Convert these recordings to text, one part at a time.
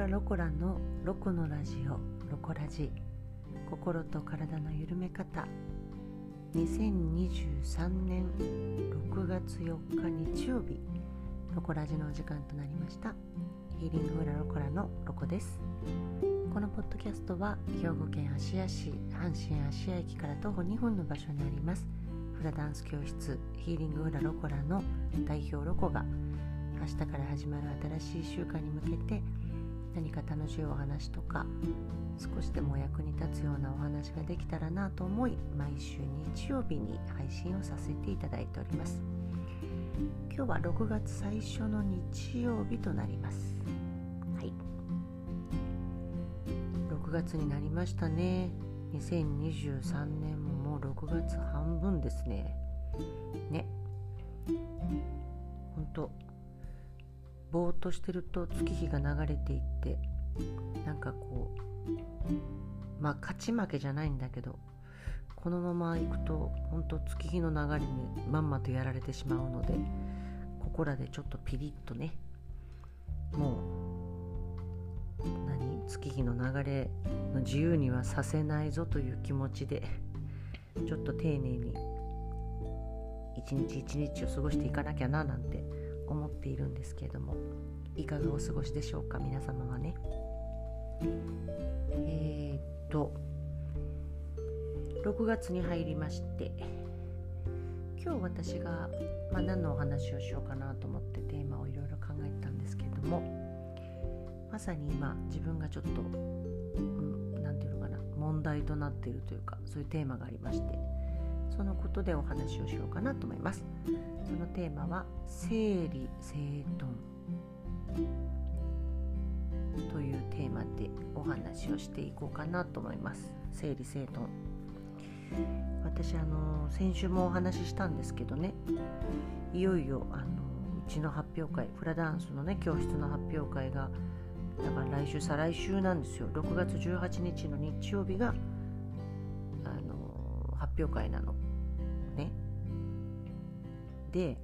ラロコラのロコのラジオロコラジ。心と体の緩め方。2023年6月4日日曜日。ロコラジのお時間となりました。ヒーリングフラロコラのロコです。このポッドキャストは兵庫県芦屋市阪神芦屋駅から徒歩2分の場所にあります。フラダンス教室ヒーリングフラロコラの代表ロコが明日から始まる新しい週間に向けて何か楽しいお話とか少しでもお役に立つようなお話ができたらなと思い毎週日曜日に配信をさせていただいております。今日は6月最初の日曜日となります。はい。6月になりましたね。2023年ももう6月半分ですね。ね。ほんとぼーっとしてると月日が流れていってなんかこうまあ勝ち負けじゃないんだけどこのままいくと本当月日の流れにまんまとやられてしまうのでここらでちょっとピリッとねもう何月日の流れの自由にはさせないぞという気持ちでちょっと丁寧に一日一日を過ごしていかなきゃななんて思っているんですけれどもいかがお過ごしでしょうか？皆様はね。えー、っと6月に入りまして今日私が、まあ、何のお話をしようかなと思ってテーマをいろいろ考えたんですけれどもまさに今自分がちょっと何、うん、て言うのかな問題となっているというかそういうテーマがありましてそのことでお話をしようかなと思います。そのテーマは整理整頓。というテーマでお話をしていこうかなと思います。整理整頓。私あの先週もお話ししたんですけどね。いよいよあのうちの発表会フラダンスのね教室の発表会がだから来週再来週なんですよ。6月18日の日曜日があの発表会なの。で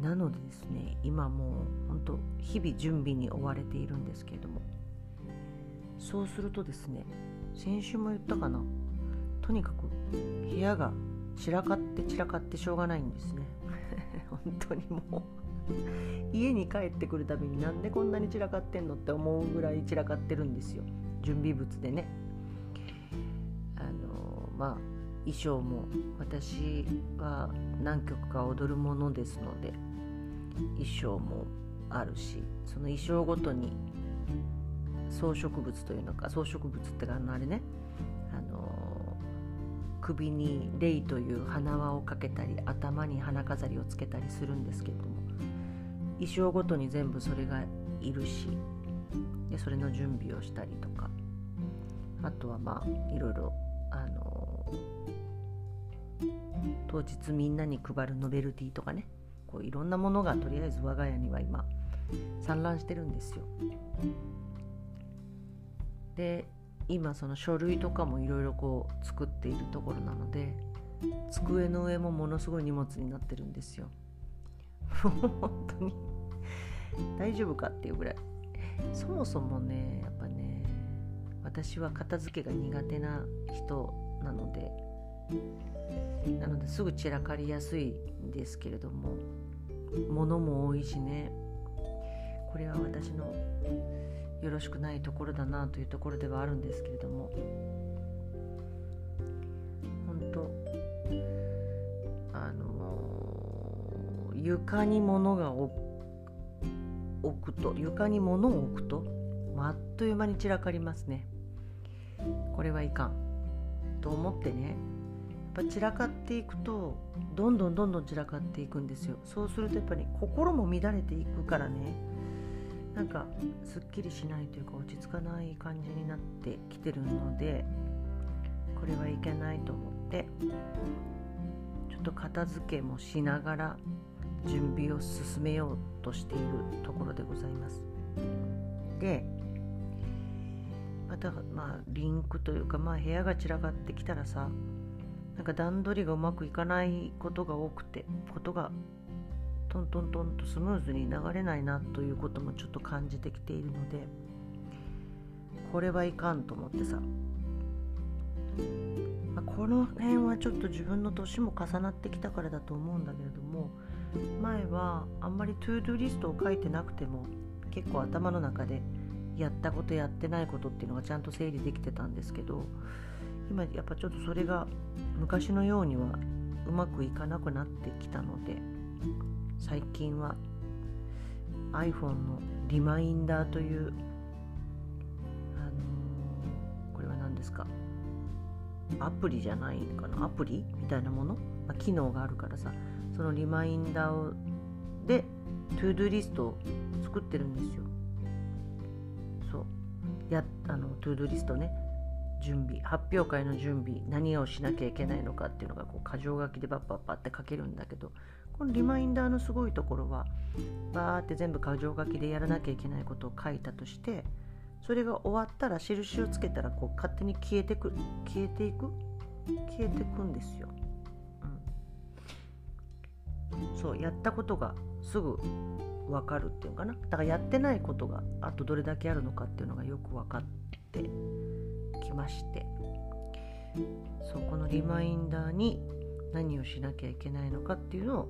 なのでですね今もう本当日々準備に追われているんですけれどもそうするとですね先週も言ったかなとにかく部屋が散らかって散らかってしょうがないんですね。本当にもう家に帰ってくるたびになんでこんなに散らかってんのって思うぐらい散らかってるんですよ。準備物でね。あのまあ衣装も私は何曲か踊るものですので衣装もあるしその衣装ごとに装飾物というのか装飾物ってあのあれねあの首にレイという花輪をかけたり頭に花飾りをつけたりするんですけれども衣装ごとに全部それがいるしでそれの準備をしたりとかあとはまあいろいろあの当日みんなに配るノベルティとかねこういろんなものがとりあえず我が家には今散乱してるんですよ。で今その書類とかもいろいろこう作っているところなので机の上もものすごい荷物になってるんですよ。本当に大丈夫かっていうぐらいそもそもねやっぱね私は片付けが苦手な人なのでなのですぐ散らかりやすいんですけれども物も多いしね。これは私のよろしくないところだなというところではあるんですけれども。本当あの床に物が置くと床に物を置くとあっという間に散らかりますね。これはいかんと思ってね。ぱ散らかっていくとどんどんどんどん散らかっていくんですよそうするとやっぱり心も乱れていくからねなんかすっきりしないというか落ち着かない感じになってきてるのでこれはいけないと思ってちょっと片付けもしながら準備を進めようとしているところでございます。でまたまあリンクというかまあ部屋が散らかってきたらさなんか段取りがうまくいかないことが多くてことがトントントンとスムーズに流れないなということもちょっと感じてきているのでこれはいかんと思ってさ。この辺はちょっと自分の年も重なってきたからだと思うんだけれども前はあんまりトゥードゥリストを書いてなくても結構頭の中でやったことやってないことっていうのがちゃんと整理できてたんですけど今やっぱちょっとそれが昔のようにはうまくいかなくなってきたので最近は iPhone のリマインダーという、あのー、これは何ですか？アプリじゃないかな？アプリみたいなもの、まあ、機能があるからさ。そのリマインダーをでトゥードゥリストを作ってるんですよ。そう。やあのトゥードゥリストね。準備発表会の準備何をしなきゃいけないのかっていうのがこう箇条書きでバッバッバって書けるんだけどこのリマインダーのすごいところはバーって全部箇条書きでやらなきゃいけないことを書いたとしてそれが終わったら印をつけたらこう勝手に消えてく消えていく？消えてくんですよ、うん、そうやったことがすぐ分かるっていうかな？だからやってないことがあとどれだけあるのかっていうのがよく分かって。きましてそこのリマインダーに何をしなきゃいけないのかっていうのを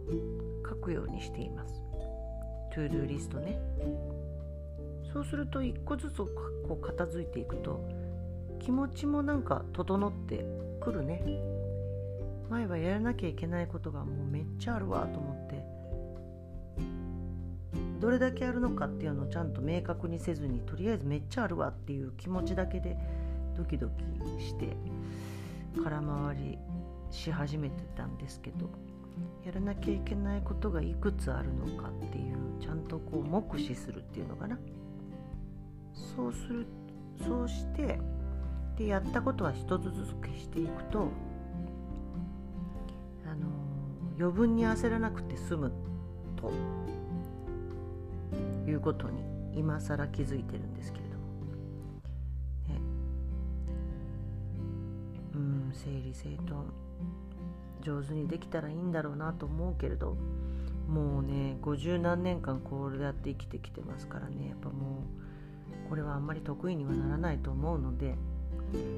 書くようにしています。トゥードゥリストね。そうすると一個ずつこう片付いていくと気持ちもなんか整ってくるね。前はやらなきゃいけないことがもうめっちゃあるわと思ってどれだけあるのかっていうのをちゃんと明確にせずにとりあえずめっちゃあるわっていう気持ちだけでドキドキして空回りし始めてたんですけどやらなきゃいけないことがいくつあるのかっていうちゃんとこう目視するっていうのかな。そうするそうしてでやったことは一つずつ消していくとあの余分に焦らなくて済むということに今更気づいてるんですけれど整理整頓上手にできたらいいんだろうなと思うけれどもうね50何年間こうやって生きてきてますからねやっぱもうこれはあんまり得意にはならないと思うので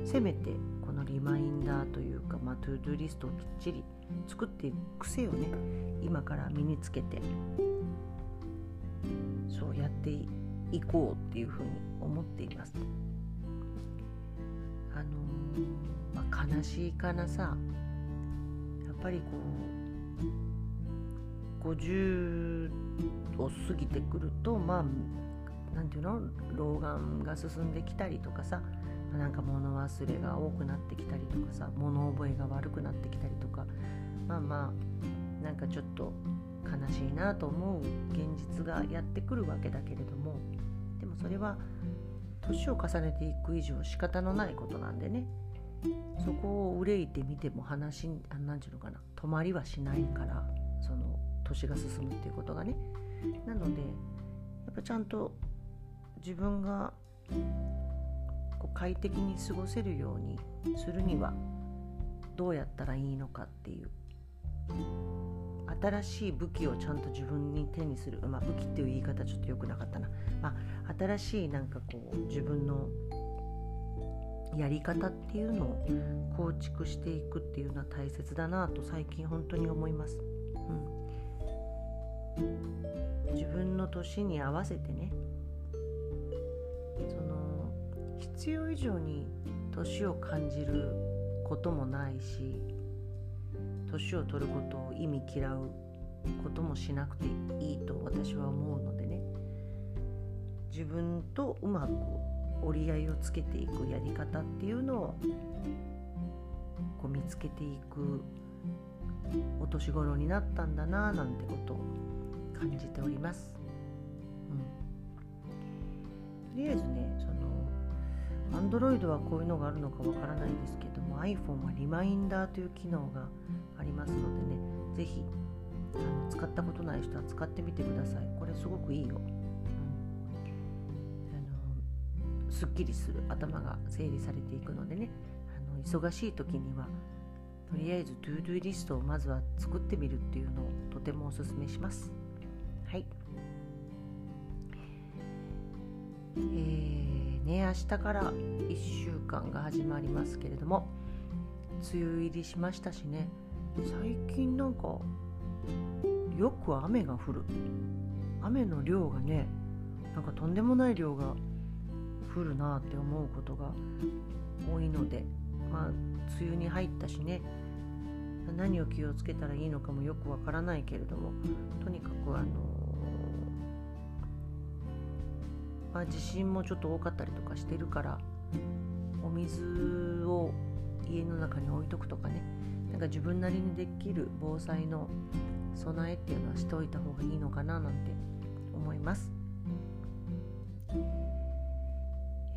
せめてこのリマインダーというか、まあ、トゥードゥリストをきっちり作っていく癖をね今から身につけてそうやっていこうっていうふうに思っています。あの、まあ、悲しいかなさやっぱりこう50を過ぎてくるとまあ何て言うの？老眼が進んできたりとかさなんか物忘れが多くなってきたりとかさ物覚えが悪くなってきたりとかまあまあなんかちょっと悲しいなと思う現実がやってくるわけだけれどもでもそれは年を重ねていく以上仕方のないことなんでね。そこを憂いてみても話何て言うのかな。止まりはしないからその年が進むっていうことがね。なのでやっぱちゃんと自分がこう快適に過ごせるようにするにはどうやったらいいのかっていう。新しい武器をちゃんと自分に手にする、まあ、武器っていう言い方ちょっと良くなかったな、まあ、新しいなんかこう自分のやり方っていうのを構築していくっていうのは大切だなと最近本当に思います。うん、自分の年に合わせてね。その必要以上に年を感じることもないし年を取ることを意味嫌うこともしなくていいと私は思うのでね自分とうまく折り合いをつけていくやり方っていうのをこう見つけていくお年頃になったんだななんてことを感じております。うん、とりあえずねその Android はこういうのがあるのかわからないんですけども iPhone はリマインダーという機能がありますのでね是非あの使ったことない人は使ってみてください。これすごくいいよ。あのすっきりする頭が整理されていくのでねあの忙しい時にはとりあえず To Do リストをまずは作ってみるっていうのをとてもおすすめします。はいえー、ね明日から1週間が始まりますけれども梅雨入りしましたしね最近なんかよく雨が降る。雨の量がねなんかとんでもない量が降るなって思うことが多いのでまあ梅雨に入ったしね何を気をつけたらいいのかもよくわからないけれどもとにかくあのまあ、地震もちょっと多かったりとかしてるからお水を家の中に置いとくとかねなんか自分なりにできる防災の備えっていうのはしておいた方がいいのかななんて思います。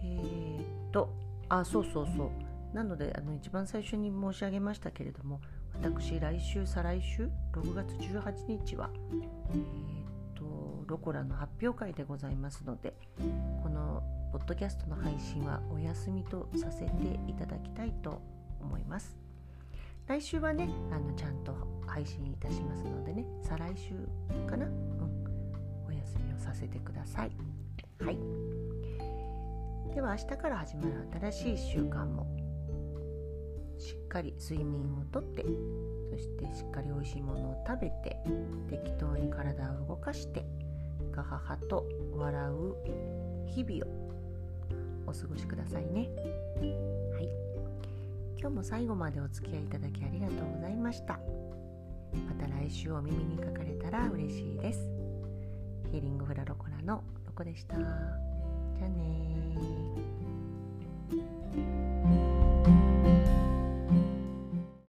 えー、っとあそうそうそうなのであの一番最初に申し上げましたけれども私来週再来週6月18日は、えー、っとロコラの発表会でございますのでこのポッドキャストの配信はお休みとさせていただきたいと思います来週はねあのちゃんと配信いたしますのでね再来週かな、うん、お休みをさせてください。はい。では明日から始まる新しい習慣もしっかり睡眠をとってそしてしっかり美味しいものを食べて適当に体を動かしてガハハと笑う日々をお過ごしくださいね。はい。今日も最後までお付き合いいただきありがとうございました。また来週お耳にかかれたら嬉しいです。ヒーリングフラロコラのロコでした。じゃあね